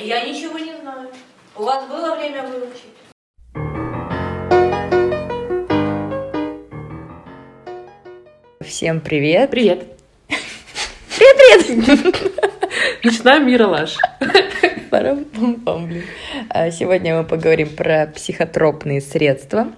Я ничего не знаю. У вас было время выучить? Всем привет! Привет! Привет-привет! Начинаем Миралаш. Парам-пам-пам, Сегодня мы поговорим про психотропные средства.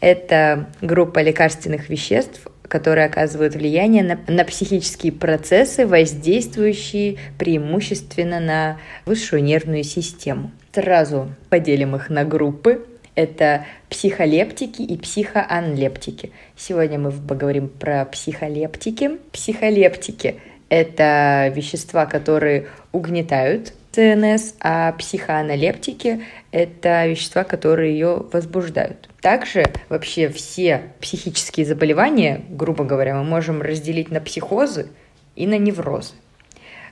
Это группа лекарственных веществ, которые оказывают влияние на, на психические процессы, воздействующие преимущественно на высшую нервную систему. Сразу поделим их на группы. Это психолептики и психоанлептики. Сегодня мы поговорим про психолептики. Психолептики – это вещества, которые угнетают ЦНС, а психоаналептики – это вещества, которые ее возбуждают. Также вообще все психические заболевания, грубо говоря, мы можем разделить на психозы и на неврозы.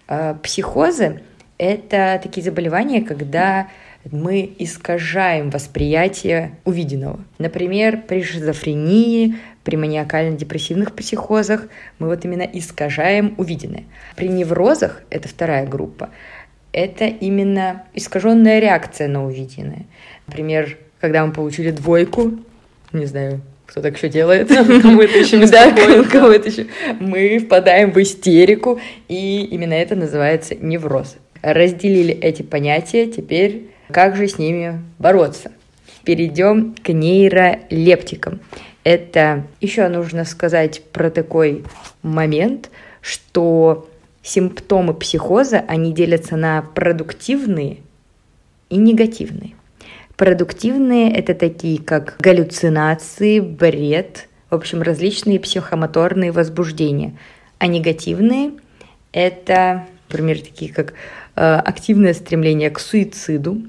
А, Психозы – это такие заболевания, когда мы искажаем восприятие увиденного. Например, при шизофрении, при маниакально-депрессивных психозах мы вот именно искажаем увиденное. При неврозах, это вторая группа, это именно искаженная реакция на увиденное. Например, когда мы получили двойку, не знаю, кто так еще делает. Кому это еще Да, беспокоит, кого это еще. Мы впадаем в истерику, и именно это называется невроз. Разделили эти понятия, теперь как же с ними бороться? Перейдем к нейролептикам. Это еще нужно сказать про такой момент, что симптомы психоза, они делятся на продуктивные и негативные. Продуктивные – это такие, как галлюцинации, бред, в общем, различные психомоторные возбуждения. А негативные – это, например, такие, как э, активное стремление к суициду,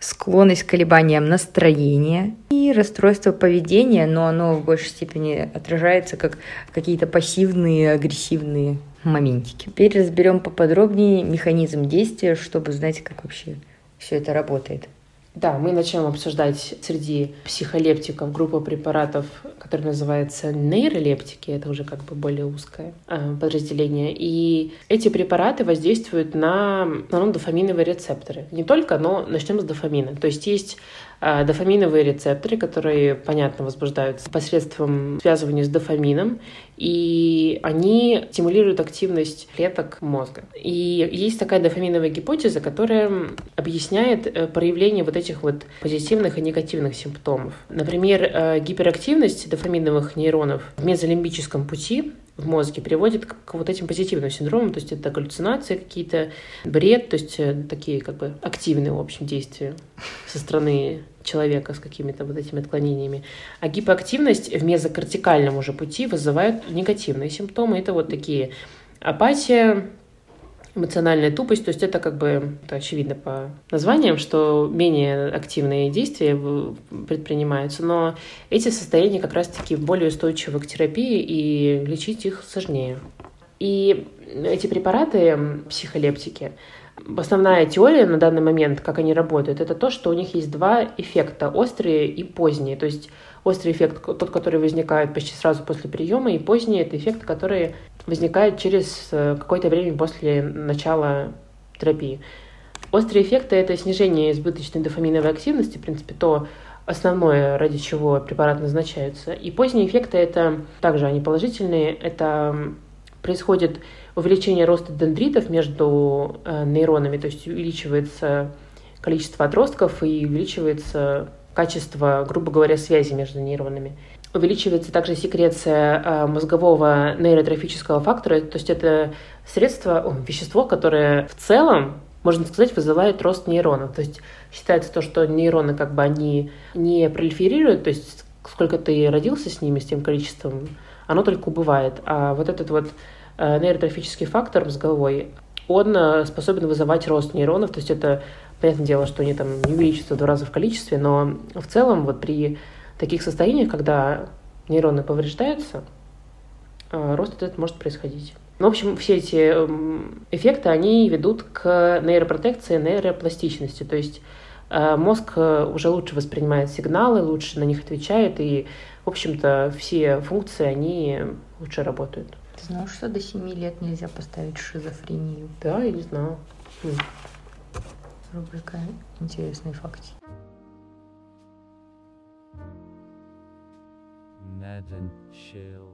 склонность к колебаниям настроения и расстройство поведения, но оно в большей степени отражается как какие-то пассивные, агрессивные моментики. Теперь разберем поподробнее механизм действия, чтобы знать, как вообще все это работает. Да, мы начнем обсуждать среди психолептиков группу препаратов, которая называется нейролептики, это уже как бы более узкое э, подразделение. И эти препараты воздействуют на в основном дофаминовые рецепторы. Не только, но начнем с дофамина. То есть есть дофаминовые рецепторы, которые, понятно, возбуждаются посредством связывания с дофамином, и они стимулируют активность клеток мозга. И есть такая дофаминовая гипотеза, которая объясняет э, проявление вот этих вот позитивных и негативных симптомов. Например, э, гиперактивность дофаминовых нейронов в мезолимбическом пути в мозге приводит к, к вот этим позитивным синдромам, то есть это галлюцинации какие-то, бред, то есть э, такие как бы активные, в общем, действия со стороны человека с какими-то вот этими отклонениями. А гипоактивность в мезокортикальном уже пути вызывает негативные симптомы. Это вот такие апатия, эмоциональная тупость, то есть это как бы это очевидно по названиям, что менее активные действия предпринимаются, но эти состояния как раз-таки более устойчивы к терапии и лечить их сложнее. И эти препараты, психолептики, основная теория на данный момент, как они работают, это то, что у них есть два эффекта, острые и поздние. То есть острый эффект, тот, который возникает почти сразу после приема, и поздний – это эффект, который возникает через э, какое-то время после начала терапии. Острые эффекты – это снижение избыточной дофаминовой активности, в принципе, то основное, ради чего препарат назначается. И поздние эффекты – это также они положительные, это происходит увеличение роста дендритов между э, нейронами, то есть увеличивается количество отростков и увеличивается качество, грубо говоря, связи между нейронами. Увеличивается также секреция э, мозгового нейротрофического фактора, то есть это средство, о, вещество, которое в целом, можно сказать, вызывает рост нейронов. То есть считается то, что нейроны как бы они не пролиферируют, то есть сколько ты родился с ними, с тем количеством, оно только убывает. А вот этот вот э, нейротрофический фактор мозговой, он э, способен вызывать рост нейронов, то есть это понятное дело, что они там не увеличатся в два раза в количестве, но в целом вот при таких состояниях, когда нейроны повреждаются, э, рост этот может происходить. Ну, в общем, все эти эм, эффекты, они ведут к нейропротекции, нейропластичности. То есть э, мозг э, уже лучше воспринимает сигналы, лучше на них отвечает, и, в общем-то, все функции, они лучше работают. Ты знал, что до 7 лет нельзя поставить шизофрению? Да, я не знаю. М. Рубрика «Интересные факты». And Chill.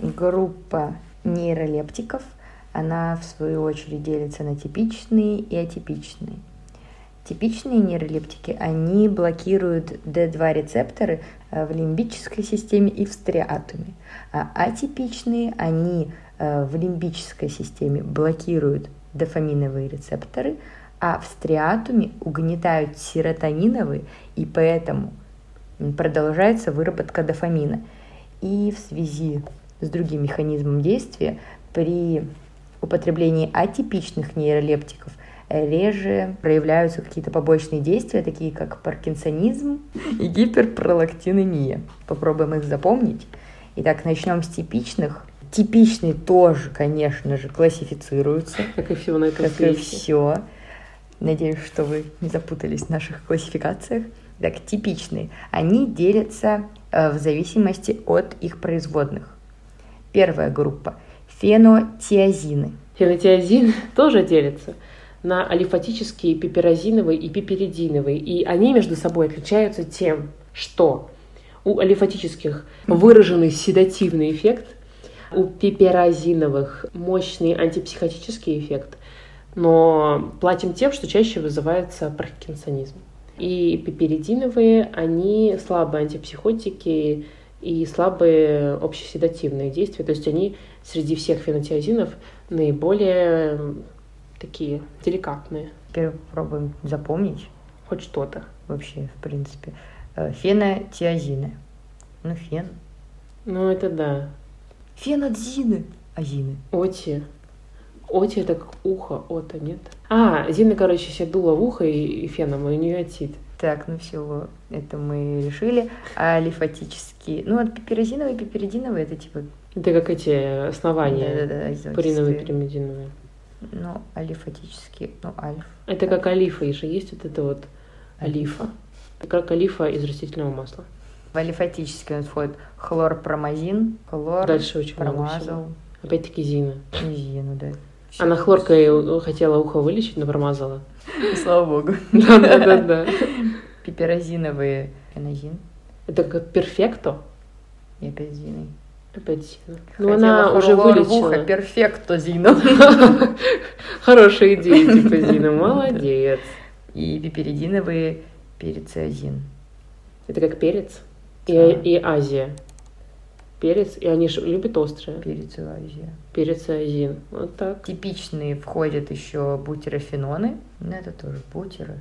Группа нейролептиков, она в свою очередь делится на типичные и атипичные. Типичные нейролептики, они блокируют D2 рецепторы э, в лимбической системе и в стриатуме. А атипичные, они э, в лимбической системе блокируют дофаминовые рецепторы, а в стриатуме угнетают серотониновые, и поэтому продолжается выработка дофамина. И в связи с другим механизмом действия при употреблении атипичных нейролептиков реже проявляются какие-то побочные действия, такие как паркинсонизм и гиперпролактинемия. Попробуем их запомнить. Итак, начнем с типичных. Типичные тоже, конечно же, классифицируются, Как и все на этом как и свете. все. Надеюсь, что вы не запутались в наших классификациях. Так, типичные. Они делятся э, в зависимости от их производных. Первая группа – фенотиазины. Фенотиазин тоже делится на алифатические, пиперозиновые и пиперидиновые. И они между собой отличаются тем, что у алифатических выраженный седативный эффект, у пиперозиновых мощный антипсихотический эффект, но платим тем, что чаще вызывается паркинсонизм. И пиперидиновые, они слабые антипсихотики и слабые общеседативные действия. То есть они среди всех фенотиазинов наиболее такие деликатные. Теперь попробуем запомнить Хоть что-то. вообще, в принципе. Э, Фенотиазины. Ну, фен. Ну, это да. Фенотзины. Азины. Оти. Оти это как ухо, ота, нет? А, Зина, короче, себе дула в ухо и, и феном, и у нее отит. Так, ну все, это мы решили. А лимфатические... Ну, вот пиперозиновые пиперидиновые, это типа... Это как эти основания. Да-да-да, Пуриновые, изотистые. пиримидиновые. Ну, алифатические, ну, альф. Это как олифа, и же есть вот это вот олифа. Это как олифа из растительного масла. В алифатические он входит хлорпромазин, хлор, Дальше очень промазал, Опять-таки Зина. мизину, да. Она хлоркой хотела ухо вылечить, но промазала. Слава богу. Да-да-да. Пиперозиновые фенозин Это как перфекто. и опять зиной. Опять Зина. Ну, она уже вылечила. перфекто зина. Хорошая идея, типа Зина. Молодец. И пиперидиновые перициазин. Это как перец и, и Азия. Перец, и они же любят острое. Перициазия. Перец и азин. Вот так. Типичные входят еще бутерофеноны. Ну, это тоже бутеры.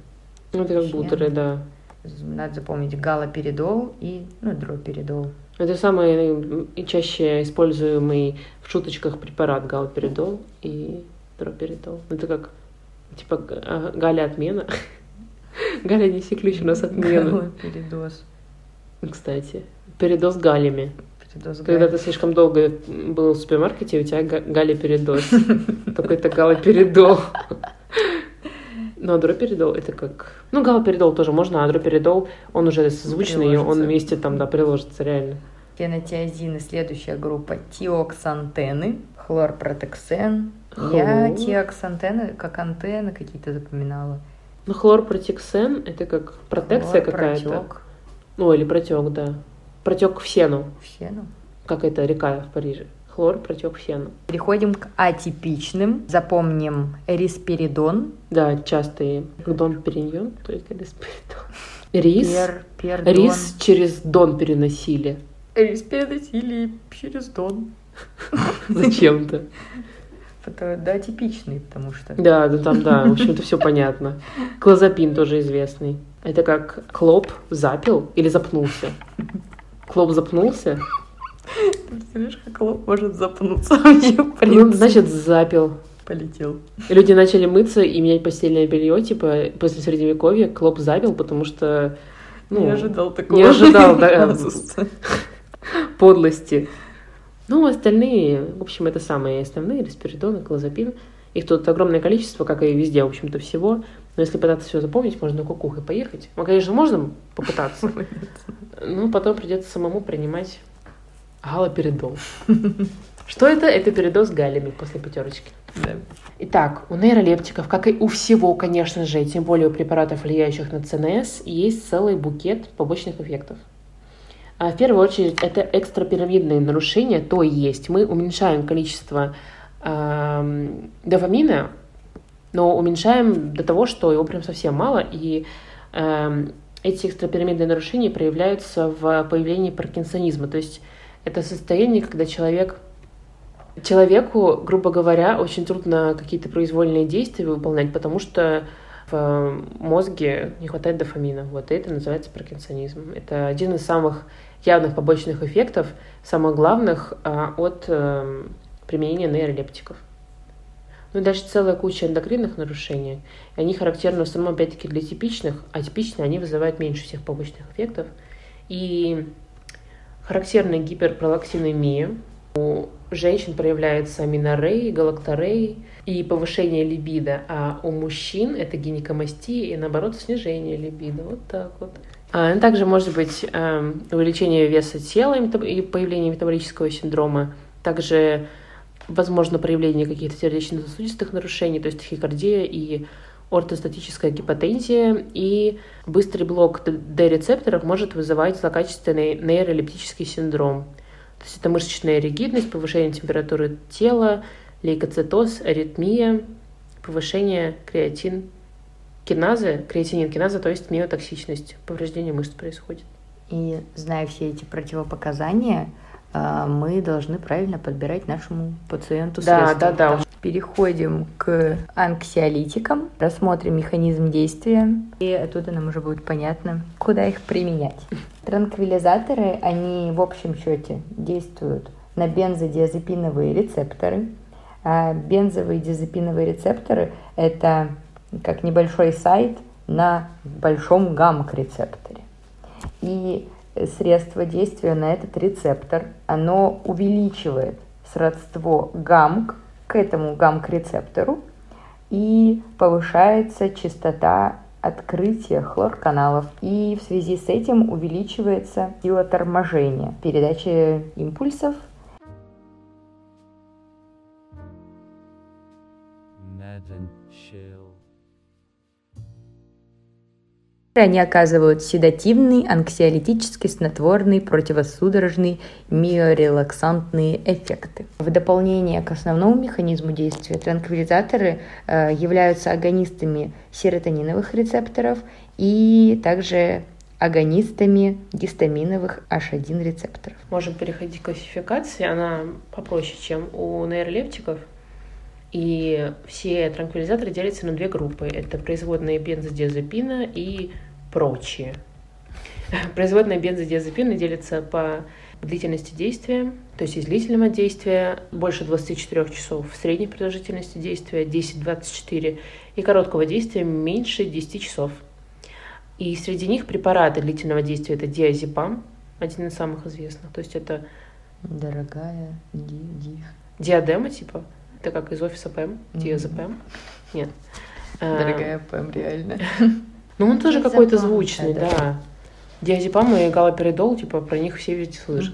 Ну, это как бутеры, да. Надо запомнить галоперидол и ну, дроперидол. Это самый м, и чаще используемый в шуточках препарат галоперидол и дроперидол. Это как, типа, а, Галя отмена. Галя, неси ключ, у нас отмена. Галоперидоз. Кстати, передоз галями. Перидоз Когда ты слишком долго был в супермаркете, у тебя га- галоперидоз. Только это галоперидол. Ну, а дроперидол это как... Ну, галоперидол тоже можно, а дроперидол, он уже созвучный, и он вместе там, да, приложится реально. Фенотиазины, следующая группа тиоксантены, хлорпротексен. Я Хлор. тиоксантены как антенны какие-то запоминала. Ну, хлорпротексен это как протекция какая-то. Ну, или протек, да. Протек в сену, Все, ну. как это река в Париже. Хлор протек в сену. Переходим к атипичным. Запомним рисперидон. Да, частые. Дон периньон, только респиридон. Рис. Пер, пердон. Рис через дон переносили. Рис переносили через дон. Зачем-то. Это, да, типичный, потому что... Да, да, там, да, в общем-то, все понятно. Клозапин тоже известный. Это как Клоп запил или запнулся? Клоп запнулся? Представляешь, как лоб может запнуться вообще, в Ну, значит, запил. полетел. И люди начали мыться и менять постельное белье, типа, после средневековья Клоп запил, потому что, ну, не ожидал такого. не ожидал, да, подлости. Ну, остальные, в общем, это самые основные, респиридон и клозапин. Их тут огромное количество, как и везде, в общем-то, всего. Но если пытаться все запомнить, можно кукухой поехать. Ну, конечно, можно попытаться. Но потом придется самому принимать галоперидол. Что это? Это передоз галями после пятерочки. Итак, у нейролептиков, как и у всего, конечно же, и тем более у препаратов, влияющих на ЦНС, есть целый букет побочных эффектов. А в первую очередь это экстрапирамидные нарушения, то есть мы уменьшаем количество э, дофамина, но уменьшаем до того, что его прям совсем мало, и э, эти экстрапирамидные нарушения проявляются в появлении паркинсонизма, то есть это состояние, когда человек Человеку, грубо говоря, очень трудно какие-то произвольные действия выполнять, потому что в мозге не хватает дофамина. Вот и это называется паркинсонизм. Это один из самых явных побочных эффектов, самых главных а, от э, применения нейролептиков. Ну и дальше целая куча эндокринных нарушений. И они характерны в основном, опять-таки, для типичных, а типичные они вызывают меньше всех побочных эффектов. И характерна гиперпролактинемия. У женщин проявляется аминорей, галакторей и повышение либидо, а у мужчин это гинекомастия и, наоборот, снижение либидо. Вот так вот. А также может быть э, увеличение веса тела и появление метаболического синдрома. Также возможно проявление каких-то сердечно-сосудистых нарушений, то есть тахикардия и ортостатическая гипотензия, и быстрый блок D-рецепторов может вызывать злокачественный нейролептический синдром. То есть это мышечная ригидность, повышение температуры тела, лейкоцитоз, аритмия, повышение креатин киназы, креатинин киназа, то есть миотоксичность, повреждение мышц происходит. И зная все эти противопоказания, мы должны правильно подбирать нашему пациенту да, средства. Да, да, Переходим к анксиолитикам, рассмотрим механизм действия, и оттуда нам уже будет понятно, куда их применять. Транквилизаторы, они в общем счете действуют на бензодиазепиновые рецепторы. А бензовые диазепиновые рецепторы – это как небольшой сайт на большом гамк-рецепторе. И средство действия на этот рецептор, оно увеличивает сродство гамк к этому гамк-рецептору и повышается частота открытия хлорканалов. И в связи с этим увеличивается сила торможения, передачи импульсов Они оказывают седативный, анксиолитический, снотворный, противосудорожный, миорелаксантные эффекты. В дополнение к основному механизму действия транквилизаторы э, являются агонистами серотониновых рецепторов и также агонистами гистаминовых H1 рецепторов. Можем переходить к классификации. Она попроще, чем у нейролептиков. И все транквилизаторы делятся на две группы. Это производные бензодиазепина и прочие. Производные бензодиазепины делятся по длительности действия, то есть из длительного действия больше 24 часов, средней продолжительности действия 10-24 и короткого действия меньше 10 часов. И среди них препараты длительного действия это диазепам, один из самых известных, то есть это Дорогая ди, ди. диадема типа, это как из офиса ПЭМ, диазепам, нет. А, Дорогая Пэм, реально. Ну, он тоже Диазепам, какой-то звучный, да, да. Диазепам и галоперидол, типа, про них все везде слышат.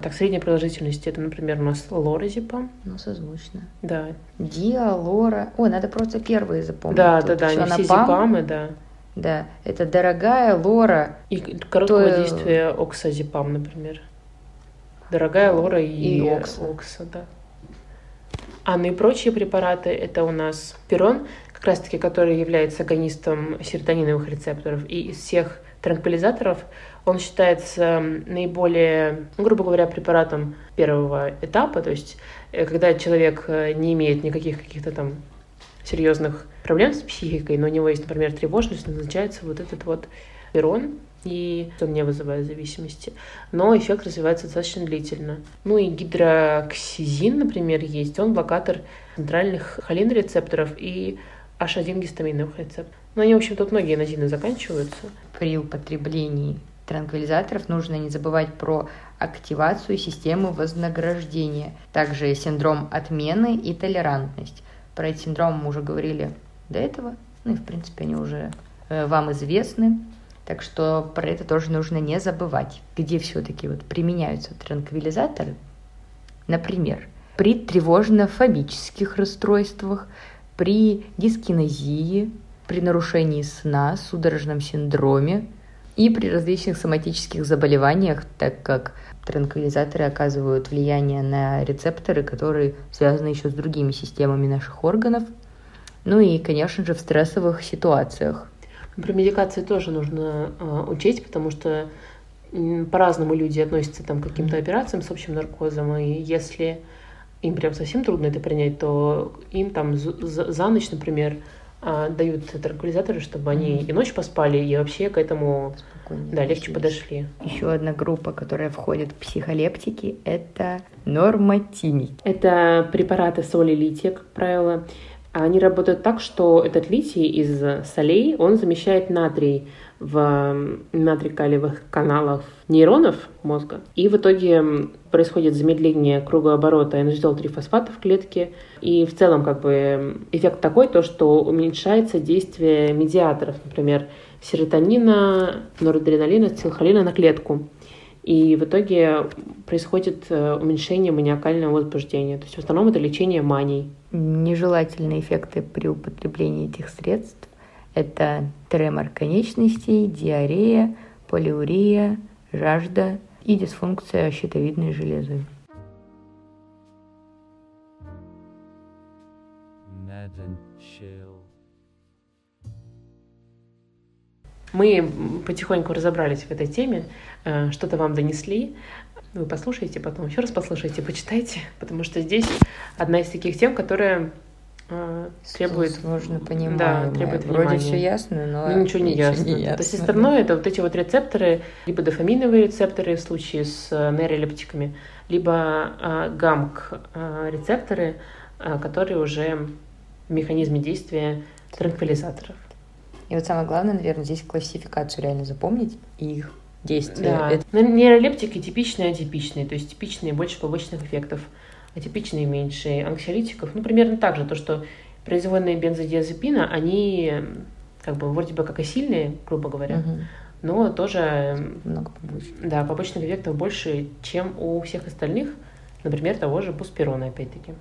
Так, средняя продолжительность, это, например, у нас лоразепам, Ну, созвучно. да. Диалора. Ой, надо просто первые запомнить. да, тут. да, да, они все зепамы, да. Да, это дорогая Лора И короткого То- действия оксазепам, например. Дорогая лора и, И окса. окса, да. А наипрочие препараты это у нас пирон, как раз таки, который является агонистом серотониновых рецепторов. И из всех транквилизаторов он считается наиболее, ну, грубо говоря, препаратом первого этапа, то есть э, когда человек э, не имеет никаких каких-то там серьезных проблем с психикой, но у него есть, например, тревожность, назначается вот этот вот пирон, и он не вызывает зависимости. Но эффект развивается достаточно длительно. Ну и гидроксизин, например, есть. Он блокатор центральных холин-рецепторов и H1 гистаминовых рецепторов. Но они, в общем, тут многие энозины заканчиваются. при употреблении транквилизаторов нужно не забывать про активацию системы вознаграждения, также синдром отмены и толерантность. Про эти синдромы мы уже говорили до этого, ну и в принципе они уже э, вам известны, так что про это тоже нужно не забывать. Где все-таки вот применяются транквилизаторы? Например, при тревожно-фобических расстройствах, при дискинезии, при нарушении сна, судорожном синдроме и при различных соматических заболеваниях, так как транквилизаторы оказывают влияние на рецепторы, которые связаны еще с другими системами наших органов. Ну и, конечно же, в стрессовых ситуациях. Про медикации тоже нужно э, учесть, потому что по-разному люди относятся там, к каким-то операциям с общим наркозом, и если им прям совсем трудно это принять, то им там за, за- ночь, например, а, дают транквилизаторы, чтобы они Мгм. и ночь поспали, и вообще к этому да, легче подошли. Еще одна группа, которая входит в психолептики, это нормотимики. Это препараты соли лития, как правило. Они работают так, что этот литий из солей, он замещает натрий в натрий-калиевых каналах нейронов мозга. И в итоге происходит замедление кругооборота NH3-фосфата в клетке. И в целом как бы эффект такой, то, что уменьшается действие медиаторов, например, серотонина, норадреналина, ацетилхолина на клетку. И в итоге происходит э, уменьшение маниакального возбуждения. То есть в основном это лечение маний. Нежелательные эффекты при употреблении этих средств – это тремор конечностей, диарея, полиурия, жажда и дисфункция щитовидной железы. Мы потихоньку разобрались в этой теме, что-то вам донесли. Вы послушаете потом, еще раз послушайте, почитайте, потому что здесь одна из таких тем, которая э, требует... Сложно Да, понимаемое. требует Вроде внимания. все ясно, но Ну, ничего не ясно. То есть остальное это вот эти вот рецепторы, либо дофаминовые рецепторы в случае с э, нейролептиками, либо э, гамк э, рецепторы, э, которые уже в механизме действия транквилизаторов. И вот самое главное, наверное, здесь классификацию реально запомнить и их действия. Да. Это Но Нейролептики типичные, атипичные, то есть типичные больше побочных эффектов, атипичные меньше. Анксиолитиков, ну, примерно так же, то, что производные бензодиазепина, они как бы вроде бы как и сильные, грубо говоря, Мгм. но тоже много побочных. Да, побочных эффектов больше, чем у всех остальных, например, того же буспирона, опять-таки,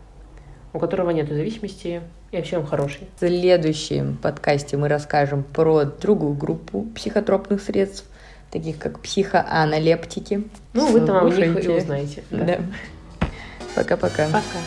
у которого нет зависимости и вообще он хороший. В следующем подкасте мы расскажем про другую группу психотропных средств, таких как психоаналептики. Ну, вы там о них и узнаете. Да. Пока-пока. Пока.